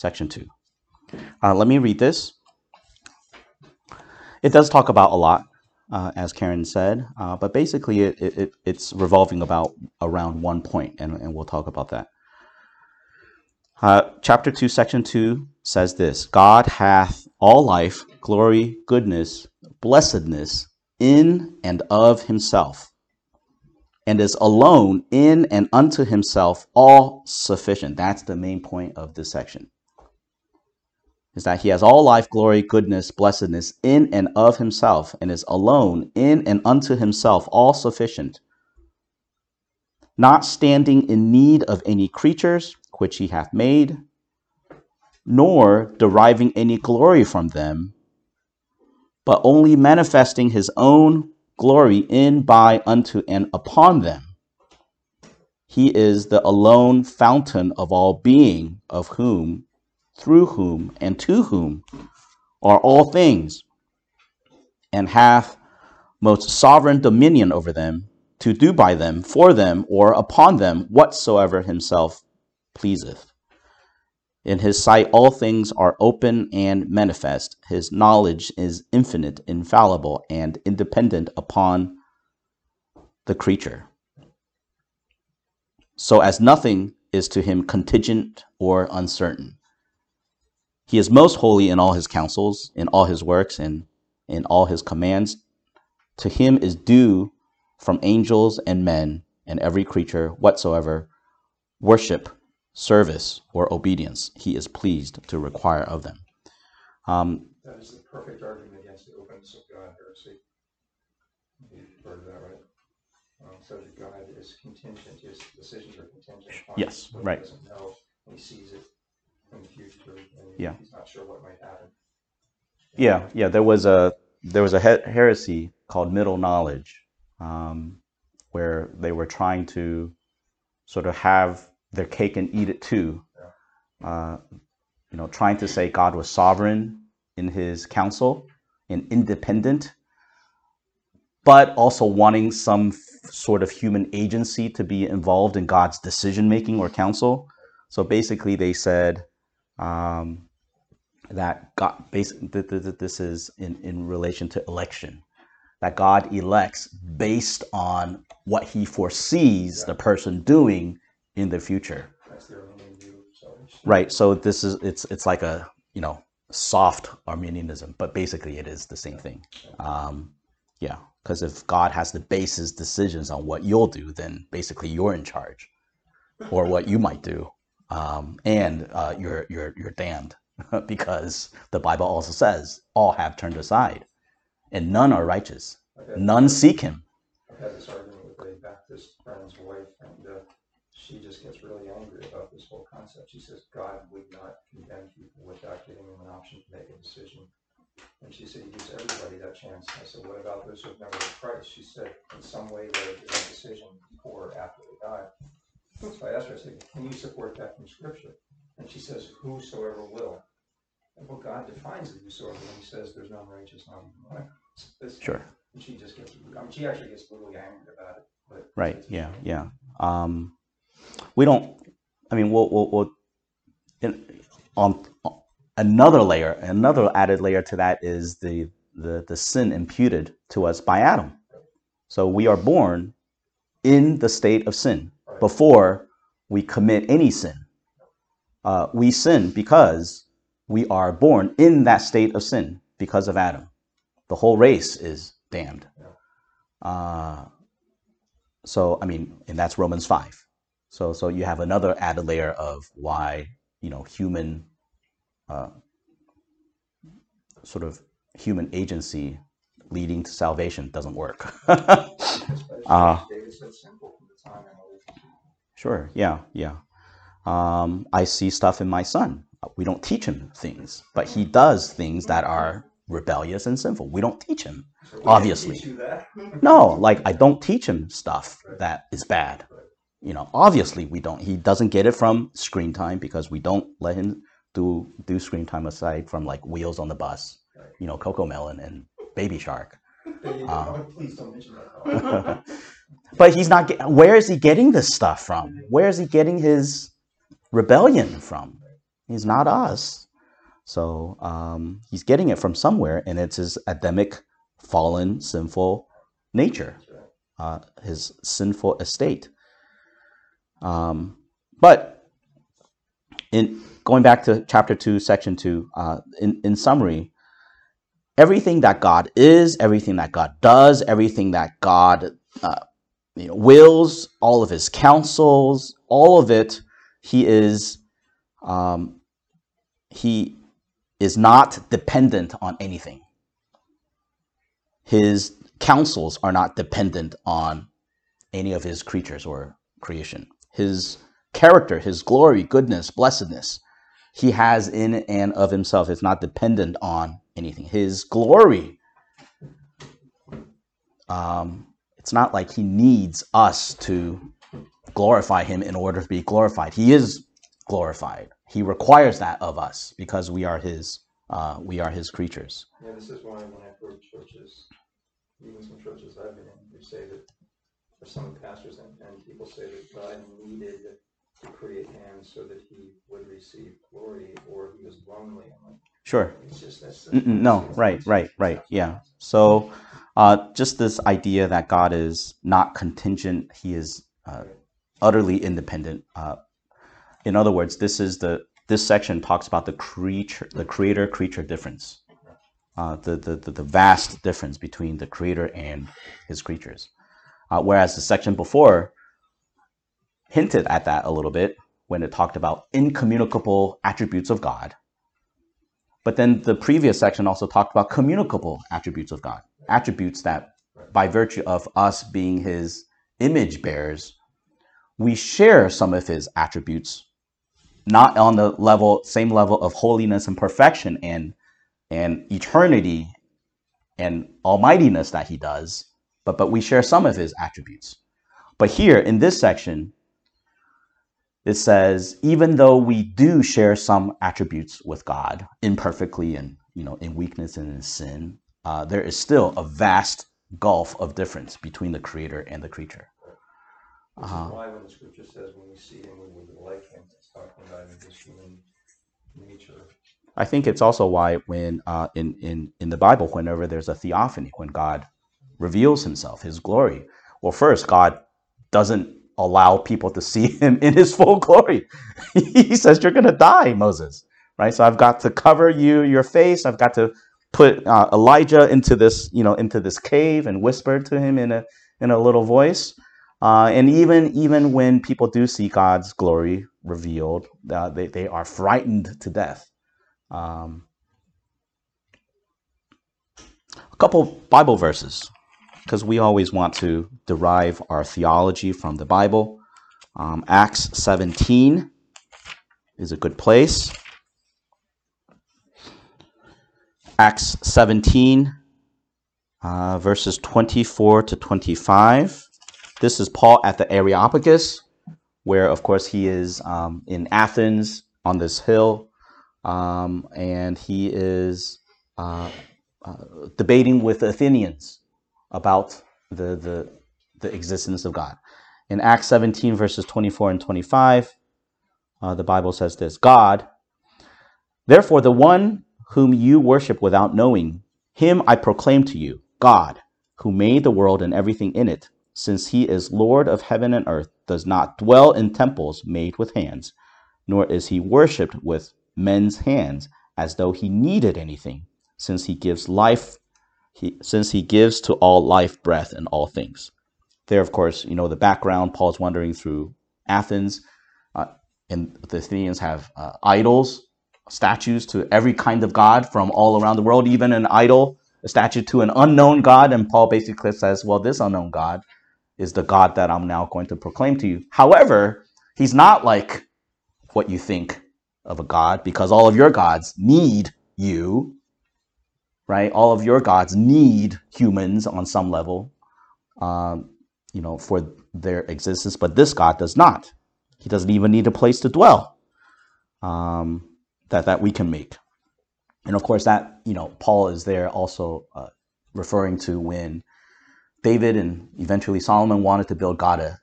section 2. Uh, let me read this. It does talk about a lot, uh, as Karen said, uh, but basically it, it, it's revolving about around one point, and, and we'll talk about that. Uh, chapter 2, section 2 says this God hath all life, glory, goodness, blessedness in and of himself, and is alone in and unto himself all sufficient. That's the main point of this section. Is that he has all life, glory, goodness, blessedness in and of himself, and is alone in and unto himself all sufficient, not standing in need of any creatures which he hath made, nor deriving any glory from them, but only manifesting his own glory in, by, unto, and upon them. He is the alone fountain of all being, of whom, through whom, and to whom are all things, and hath most sovereign dominion over them, to do by them, for them, or upon them whatsoever himself pleaseth. In his sight, all things are open and manifest. His knowledge is infinite, infallible, and independent upon the creature. So as nothing is to him contingent or uncertain. He is most holy in all his counsels, in all his works, and in all his commands. To him is due from angels and men and every creature whatsoever worship service, or obedience he is pleased to require of them. Um, that is the perfect argument against the openness of God heresy. You've heard that, right? Um, so that God is contingent, his decisions are contingent yes, right. He doesn't know, he sees it in the future, and yeah. he's not sure what might happen. Yeah, yeah. There was a there was a heresy called middle knowledge, um, where they were trying to sort of have their cake and eat it too. Uh, you know, trying to say God was sovereign in his counsel and independent, but also wanting some f- sort of human agency to be involved in God's decision making or counsel. So basically, they said um, that God, basically, this is in, in relation to election, that God elects based on what he foresees the person doing in the future. Right. So this is it's it's like a you know soft Arminianism, but basically it is the same thing. Um, yeah, because if God has to base his decisions on what you'll do, then basically you're in charge, or what you might do, um, and uh, you're you're you're damned because the Bible also says all have turned aside, and none are righteous. None seek Him. I've had this argument with a Baptist friend's wife, and uh, she just gets really angry about this whole concept. She says God would not condemn people without giving them an option to make a decision. And she said, He gives everybody that chance. I said, What about those who have never heard Christ? She said, In some way, they're a decision before or after they die. So I asked her, I said, Can you support that from Scripture? And she says, Whosoever will. And well, God defines the whosoever when He says there's none righteous, not even one. Sure. And she just gets, I mean, she actually gets really angry about it. But right. Yeah. Yeah. Um, we don't. I mean, we'll, we'll, we'll in, on, on another layer, another added layer to that is the, the the sin imputed to us by Adam. So we are born in the state of sin before we commit any sin. Uh, we sin because we are born in that state of sin because of Adam. The whole race is damned. Uh, so, I mean, and that's Romans 5. So, so you have another added layer of why you know human uh, sort of human agency leading to salvation doesn't work. uh, sure, yeah, yeah. Um, I see stuff in my son. We don't teach him things, but he does things that are rebellious and sinful. We don't teach him, obviously. no, like I don't teach him stuff that is bad you know, obviously we don't. He doesn't get it from screen time because we don't let him do do screen time aside from like Wheels on the Bus, you know, Cocomelon and Baby Shark. Um, please don't mention that. but he's not. Where is he getting this stuff from? Where is he getting his rebellion from? He's not us. So um, he's getting it from somewhere, and it's his Adamic, fallen, sinful nature, uh, his sinful estate. Um, but in going back to chapter two, section two, uh, in in summary, everything that God is, everything that God does, everything that God uh, you know, wills, all of His counsels, all of it, He is um, He is not dependent on anything. His counsels are not dependent on any of His creatures or creation. His character, His glory, goodness, blessedness, He has in and of Himself. It's not dependent on anything. His glory um, it's not like he needs us to glorify him in order to be glorified. He is glorified. He requires that of us because we are his. Uh, we are his creatures. Yeah, this is why when I've heard churches, even some churches I've been in, they say that, some pastors and, and people say that God needed to create man so that he would receive glory, or he was lonely. I'm like, Sure. no. Right. Right. Right. Yeah. So, uh, just this idea that God is not contingent. He is uh, utterly independent. Uh, in other words, this is the this section talks about the creature, the creator creature difference, uh, the, the the the vast difference between the creator and his creatures. Uh, whereas the section before hinted at that a little bit when it talked about incommunicable attributes of God. But then the previous section also talked about communicable attributes of God, attributes that by virtue of us being his image bearers, we share some of his attributes, not on the level, same level of holiness and perfection and and eternity and almightiness that he does, but but we share some of his attributes. But here in this section, it says even though we do share some attributes with God imperfectly and you know in weakness and in sin, uh, there is still a vast gulf of difference between the creator and the creature. Which is Uh-huh. why when the scripture says when we see him, we will be like him, it's talking about his human nature. I think it's also why when uh, in in in the Bible, whenever there's a theophany, when God reveals Himself, His glory, well, first God doesn't allow people to see Him in His full glory. he says, "You're going to die, Moses." Right. So I've got to cover you, your face. I've got to put uh, Elijah into this, you know, into this cave and whisper to him in a in a little voice. Uh, and even even when people do see God's glory revealed, uh, they they are frightened to death. Um, a couple Bible verses, because we always want to derive our theology from the Bible. Um, Acts 17 is a good place. Acts 17, uh, verses 24 to 25. This is Paul at the Areopagus, where, of course, he is um, in Athens on this hill um, and he is uh, uh, debating with the Athenians about the, the the existence of God. In Acts 17, verses 24 and 25, uh, the Bible says this: God, therefore, the one whom you worship without knowing, him I proclaim to you, God, who made the world and everything in it, since he is Lord of heaven and earth, does not dwell in temples made with hands, nor is he worshipped with men's hands as though he needed anything, since he gives life, he, since he gives to all life, breath, and all things. There, of course, you know the background. Paul's wandering through Athens, uh, and the Athenians have uh, idols, statues to every kind of god from all around the world, even an idol, a statue to an unknown god. And Paul basically says, "Well, this unknown god is the God that I'm now going to proclaim to you." However, he's not like what you think of a god because all of your gods need you right? All of your gods need humans on some level um, you know for their existence but this god does not. He doesn't even need a place to dwell um, that that we can make. And of course that you know paul is there also uh, referring to when david and eventually solomon wanted to build god a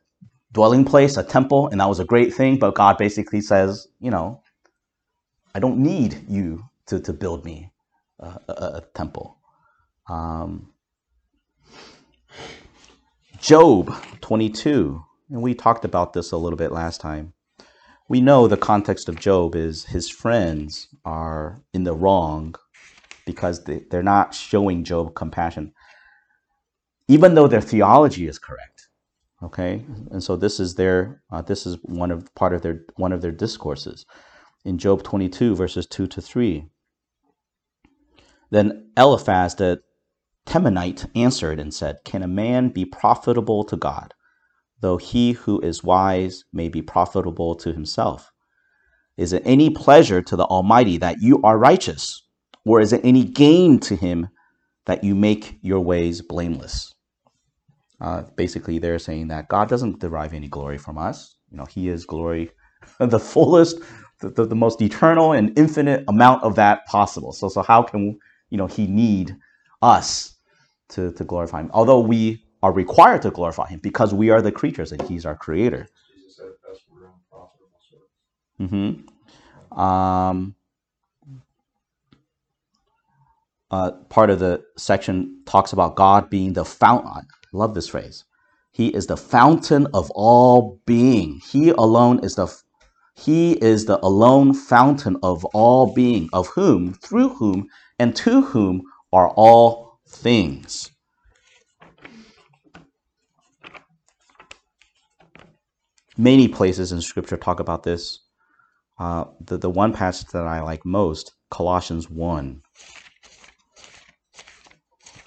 dwelling place a temple and that was a great thing but god basically says you know I don't need you to, to build me a, a, temple. Um, Job 22, and we talked about this a little bit last time. We know the context of Job is his friends are in the wrong because they, they're not showing Job compassion, even though their theology is correct. Okay, and so this is their uh, this is one of part of their one of their discourses in Job 22 verses 2 to 3. Then Eliphaz the Temanite answered and said, Can a man be profitable to God, though he who is wise may be profitable to himself? Is it any pleasure to the Almighty that you are righteous? Or is it any gain to him that you make your ways blameless? Uh, basically, they're saying that God doesn't derive any glory from us. You know, He is glory, the fullest, the, the, the most eternal and infinite amount of that possible. So, so how can you know He need us to, to glorify Him? Although we are required to glorify Him because we are the creatures and He's our Creator. Jesus said that's we're unprofitable service. hmm Um, uh, part of the section talks about God being the fountain. I love this phrase. He is the fountain of all being. He alone is the he is the alone fountain of all being, of whom, through whom, and to whom are all things. Many places in Scripture talk about this. Uh, the, the one passage that I like most, Colossians 1.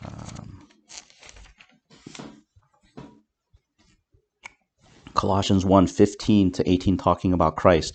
Um, Colossians 1 15 to 18, talking about Christ.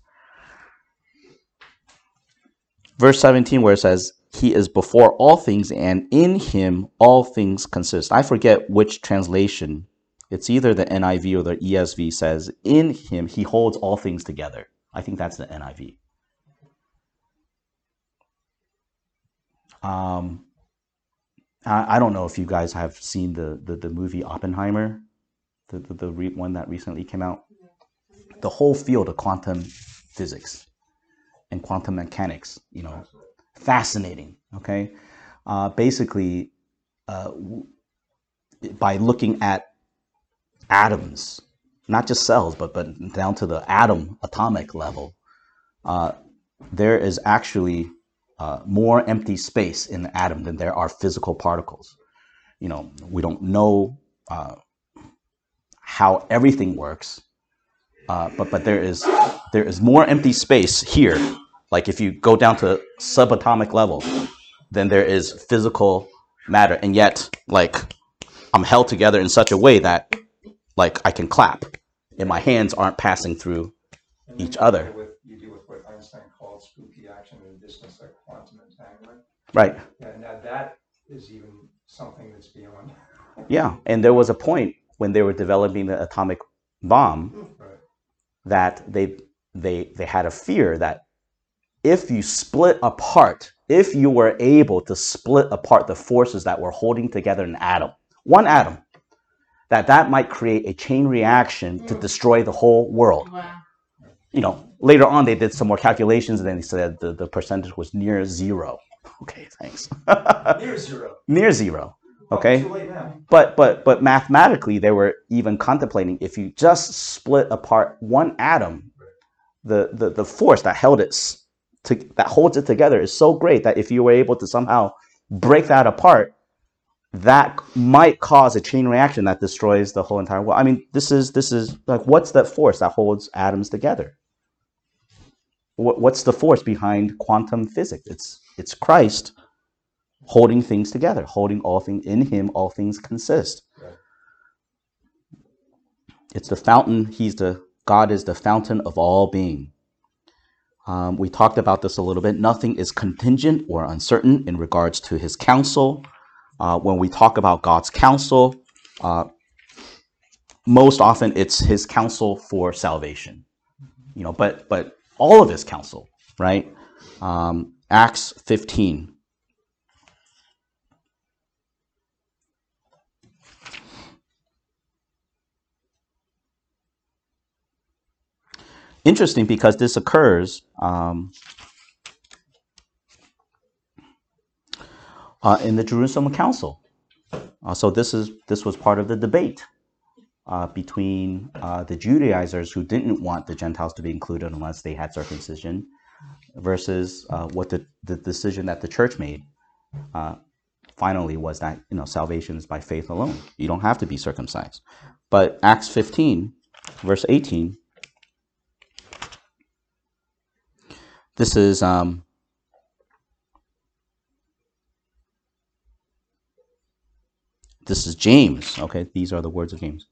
Verse 17, where it says, He is before all things, and in him all things consist. I forget which translation. It's either the NIV or the ESV says, In him he holds all things together. I think that's the NIV. Um, I, I don't know if you guys have seen the, the, the movie Oppenheimer, the, the, the re- one that recently came out the whole field of quantum physics and quantum mechanics, you know, fascinating. Okay, uh, basically, uh, by looking at atoms, not just cells, but but down to the atom atomic level, uh, there is actually uh, more empty space in the atom than there are physical particles. You know, we don't know uh, how everything works, uh, but but there is there is more empty space here. Like if you go down to subatomic level, then there is physical matter, and yet like I'm held together in such a way that like I can clap, and my hands aren't passing through each other. with- You deal with what Einstein called spooky action in distance, like quantum entanglement. Right. Yeah, now that is even something that's beyond. Yeah. And there was a point when they were developing the atomic bomb Right. that they they they had a fear that if you split apart, if you were able to split apart the forces that were holding together an atom, one atom, that that might create a chain reaction to mm. destroy the whole world. Wow. You know, later on they did some more calculations and then they said the, the percentage was near zero. Okay, thanks. Near zero. near zero. Oh, Okay. Too late now. But but but mathematically, they were even contemplating if you just split apart one atom, the the, the force that held it s- to, that holds it together is so great that if you were able to somehow break that apart, that might cause a chain reaction that destroys the whole entire world. I mean, this is this is like what's that force that holds atoms together? What, what's the force behind quantum physics? It's it's Christ holding things together, holding all things in him, all things consist. It's the fountain, he's the God is the fountain of all being. Um, we talked about this a little bit. Nothing is contingent or uncertain in regards to his counsel. Uh, when we talk about God's counsel, uh, most often it's his counsel for salvation. You know, but but all of his counsel, right? Um, Acts 15. Interesting because this occurs um, uh, in the Jerusalem Council. Uh, so this is this was part of the debate uh, between uh, the Judaizers who didn't want the Gentiles to be included unless they had circumcision, versus uh, what the, the decision that the church made uh, finally was that you know salvation is by faith alone. You don't have to be circumcised. But Acts 15, verse 18. This is um, this is James. Okay, these are the words of James.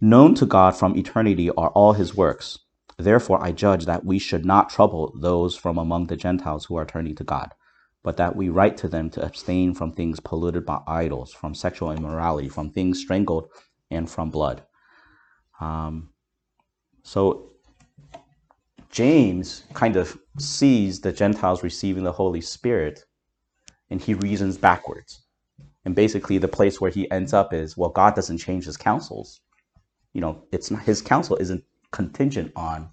Known to God from eternity are all his works. Therefore, I judge that we should not trouble those from among the Gentiles who are turning to God, but that we write to them to abstain from things polluted by idols, from sexual immorality, from things strangled, and from blood. Um, so, James kind of sees the Gentiles receiving the Holy Spirit and he reasons backwards. And basically, the place where he ends up is well, God doesn't change his counsels you know, it's not, his counsel isn't contingent on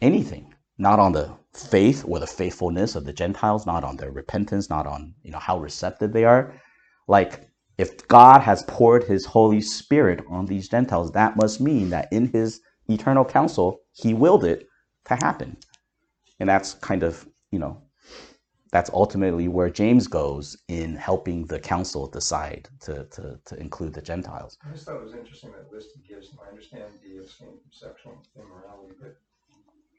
anything, not on the faith or the faithfulness of the Gentiles, not on their repentance, not on you know how receptive they are. Like if God has poured His Holy Spirit on these Gentiles, that must mean that in His eternal counsel, He willed it to happen, and that's kind of you know that's ultimately where James goes in helping the council decide to, to, to include the Gentiles. I just thought it was interesting that list he gives. I understand the abstain sexual immorality, but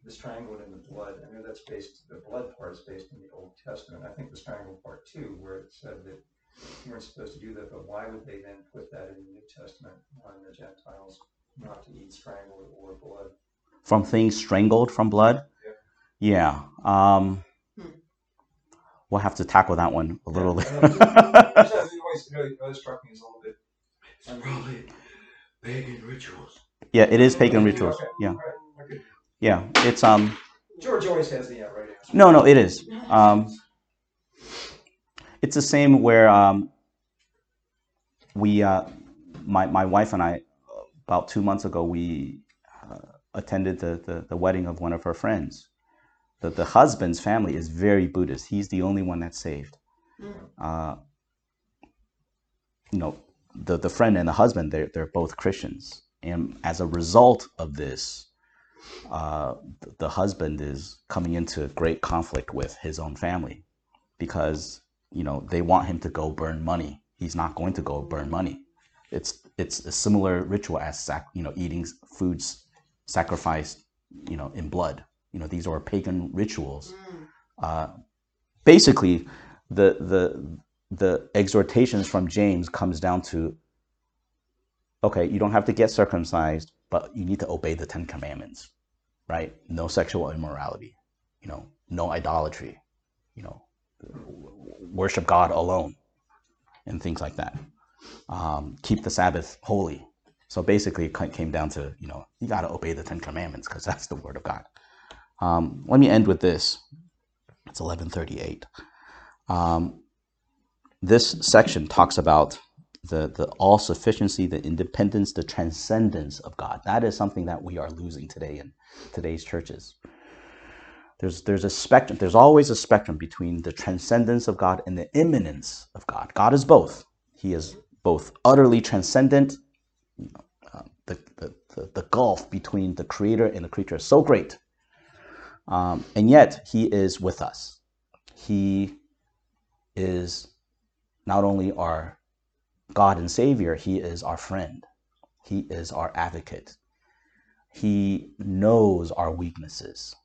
the strangled in the blood, I know that's based, the blood part is based in the Old Testament. I think the strangled part too, where it said that you weren't supposed to do that, but why would they then put that in the New Testament on the Gentiles not to eat strangled or blood? From things strangled from blood? Yeah. yeah. Um, we'll have to tackle that one a little later. it always, struck me as a little bit. Probably pagan rituals. Yeah, it is pagan rituals. Yeah, yeah. It's um. George always has the right answer. No, no, it is. Um, it's the same where um, we, uh, my my wife and I, about two months ago, we uh, attended the, the the wedding of one of her friends, the, the husband's family is very Buddhist. He's the only one that's saved. Mm. Uh, you know, the, the friend and the husband, they're, they're both Christians. And as a result of this, uh, the, the husband is coming into great conflict with his own family because, you know, they want him to go burn money. He's not going to go burn money. It's, it's a similar ritual as, sac, you know, eating foods sacrificed, you know, in blood you know these are pagan rituals. Mm. Uh, basically, the the the exhortations from James comes down to okay, you don't have to get circumcised, but you need to obey the Ten Commandments, right? No sexual immorality, you know, no idolatry, you know, worship God alone, and things like that. Um, keep the Sabbath holy. So basically, it came down to you know you got to obey the Ten Commandments because that's the word of God. Um, let me end with this. It's 1138. Um, this section talks about the, the all sufficiency, the independence, the transcendence of God. That is something that we are losing today in today's churches. There's, there's a spectrum, there's always a spectrum between the transcendence of God and the immanence of God. God is both. He is both utterly transcendent. Uh, the, the, the, the gulf between the creator and the creature is so great um, and yet, He is with us. He is not only our God and Savior, He is our friend. He is our advocate. He knows our weaknesses,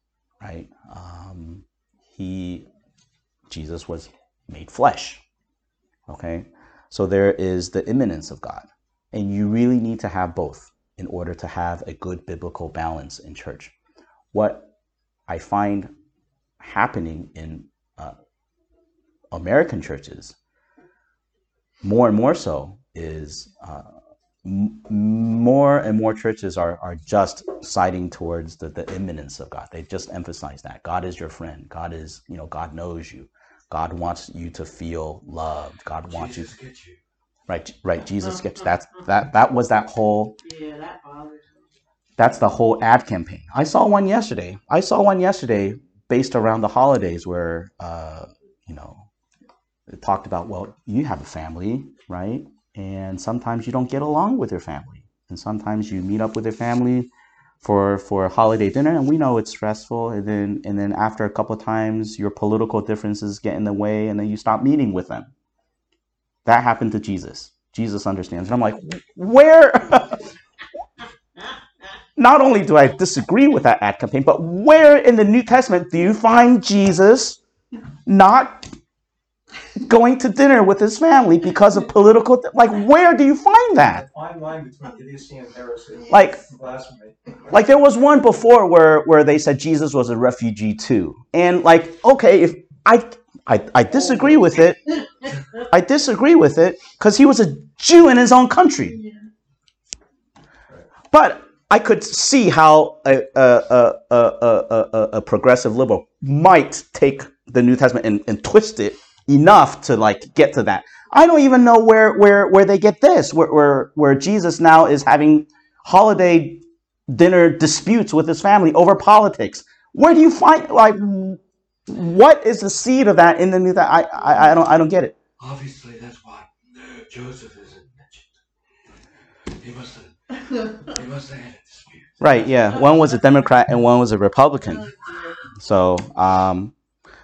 right? Um, he, Jesus was made flesh. Okay? So there is the immanence of God. And you really need to have both in order to have a good biblical balance in church. What I find happening in uh, American churches more and more so is uh, m- more and more churches are, are just siding towards the, the immanence of God. They just emphasize that God is your friend. God is, you know, God knows you. God wants you to feel loved. God wants you, gets you. right? Right. Jesus gets that's that. That was that whole Yeah, that bothers me. that's the whole ad campaign. I saw one yesterday. I saw one yesterday based around the holidays where, uh, you know, it talked about, well, you have a family, right? And sometimes you don't get along with your family. And sometimes you meet up with your family for for a holiday dinner and we know it's stressful and then and then after a couple of times your political differences get in the way and then you stop meeting with them. That happened to Jesus. Jesus understands. And I'm like, where not only do I disagree with that ad campaign, but where in the New Testament do you find Jesus not going to dinner with his family because of political? like, where do you find that? Fine line between idiocy and heresy. Like- blasphemy. Like, there was one before where where they said Jesus was a refugee too, and like, okay, if I I, I disagree with it, I disagree with it because he was a Jew in his own country. But I could see how a, a, a, a, a, progressive liberal might take the New Testament and, and twist it enough to like get to that. I don't even know where where where they get this, where where, where Jesus now is having holiday dinner disputes with his family over politics. Where do you find like what is the seed of that in the New Testament? I, I I don't I don't get it. Obviously, that's why Joseph isn't mentioned. He must have. He must have had a dispute. Right? Yeah. One was a Democrat and one was a Republican. So, um,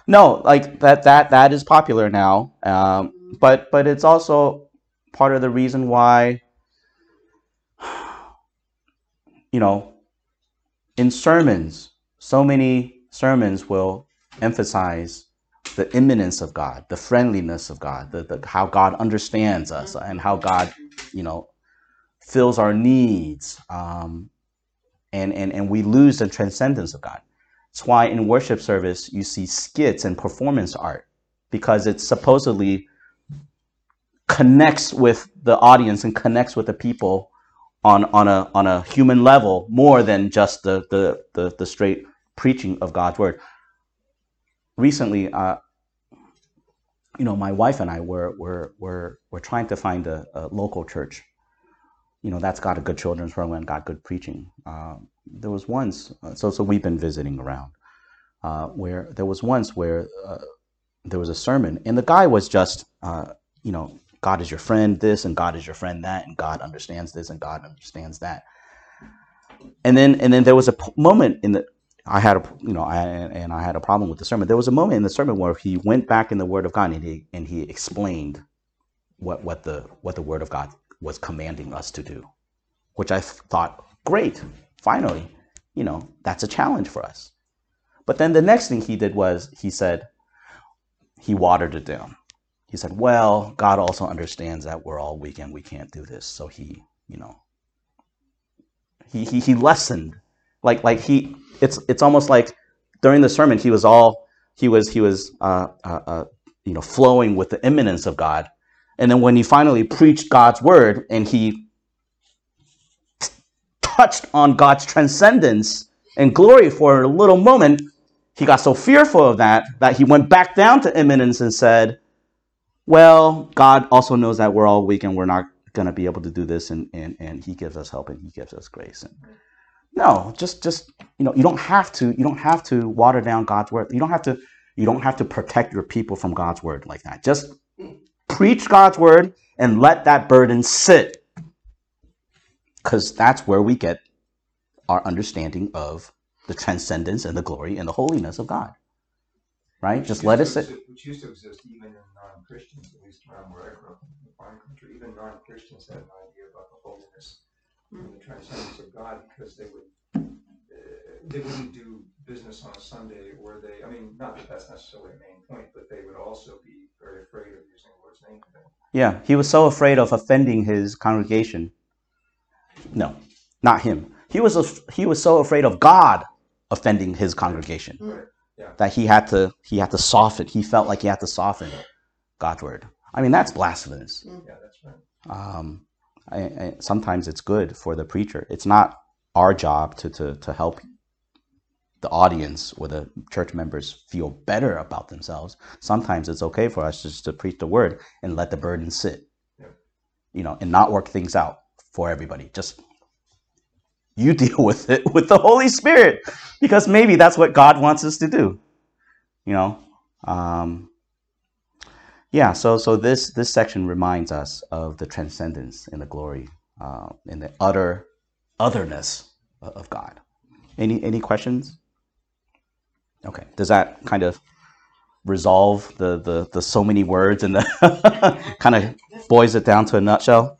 no, like that that that is popular now. Um, but but it's also part of the reason why you know in sermons so many sermons will emphasize the immanence of God, the friendliness of God, the, the how God understands us and how God, you know, fills our needs. Um, and, and, and we lose the transcendence of God. That's why in worship service you see skits and performance art because it supposedly connects with the audience and connects with the people on, on a on a human level more than just the the, the, the straight preaching of God's word. Recently, uh, you know, my wife and I were were were, were trying to find a, a local church you know that's got a good children's program, and got good preaching. Um, there was once, uh, so so we've been visiting around, uh, where there was once where uh, there was a sermon, and the guy was just, uh, you know, God is your friend, this, and God is your friend, that, and God understands this, and God understands that. And then and then there was a moment in the I had a you know I and I had a problem with the sermon. There was a moment in the sermon where he went back in the Word of God and he and he explained what what the what the Word of God was commanding us to do, which I thought, great, finally, you know, that's a challenge for us. But then the next thing he did was he said, he watered it down. He said, well, God also understands that we're all weak and we can't do this. So he, you know, he, he, he lessened, like, like he, it's, it's almost like during the sermon, he was all, he was, he was, uh, uh, uh, you know, flowing with the immanence of God. And then when he finally preached God's word and he t- touched on God's transcendence and glory for a little moment, he got so fearful of that that he went back down to immanence and said, Well, God also knows that we're all weak and we're not going to be able to do this, and, and, and he gives us help and he gives us grace. And no, just just you know, you don't have to you don't have to water down God's word. You don't have to you don't have to protect your people from God's word like that. Just preach God's word and let that burden sit. Because that's where we get our understanding of the transcendence and the glory and the holiness of God. Right? Which Just let us. it sit. Which used to exist even in non-Christians, at least around where I grew up in the foreign country. Even non-Christians had an idea about the holiness and the transcendence of God because they would, uh, they wouldn't do business on a Sunday or they, I mean, not that that's necessarily a main point, but they would also be very afraid of using the Lord's name. Yeah, he was so afraid of offending his congregation. No, not him. He was he was so afraid of God offending his congregation. Right, yeah. That he had to he had to soften. He felt like he had to soften God's word. I mean, that's blasphemous. Yeah, that's right. Um, I, I, sometimes it's good for the preacher. It's not our job to to to help the audience or the church members feel better about themselves. Sometimes it's okay for us just to preach the word and let the burden sit, Yeah. you know, and not work things out for everybody. Just you deal with it with the Holy Spirit because maybe that's what God wants us to do, you know. Um, yeah, so so this this section reminds us of the transcendence and the glory uh, and the utter otherness of God. Any any questions? Okay, does that kind of resolve the the, the so many words and the kind of boils it down to a nutshell?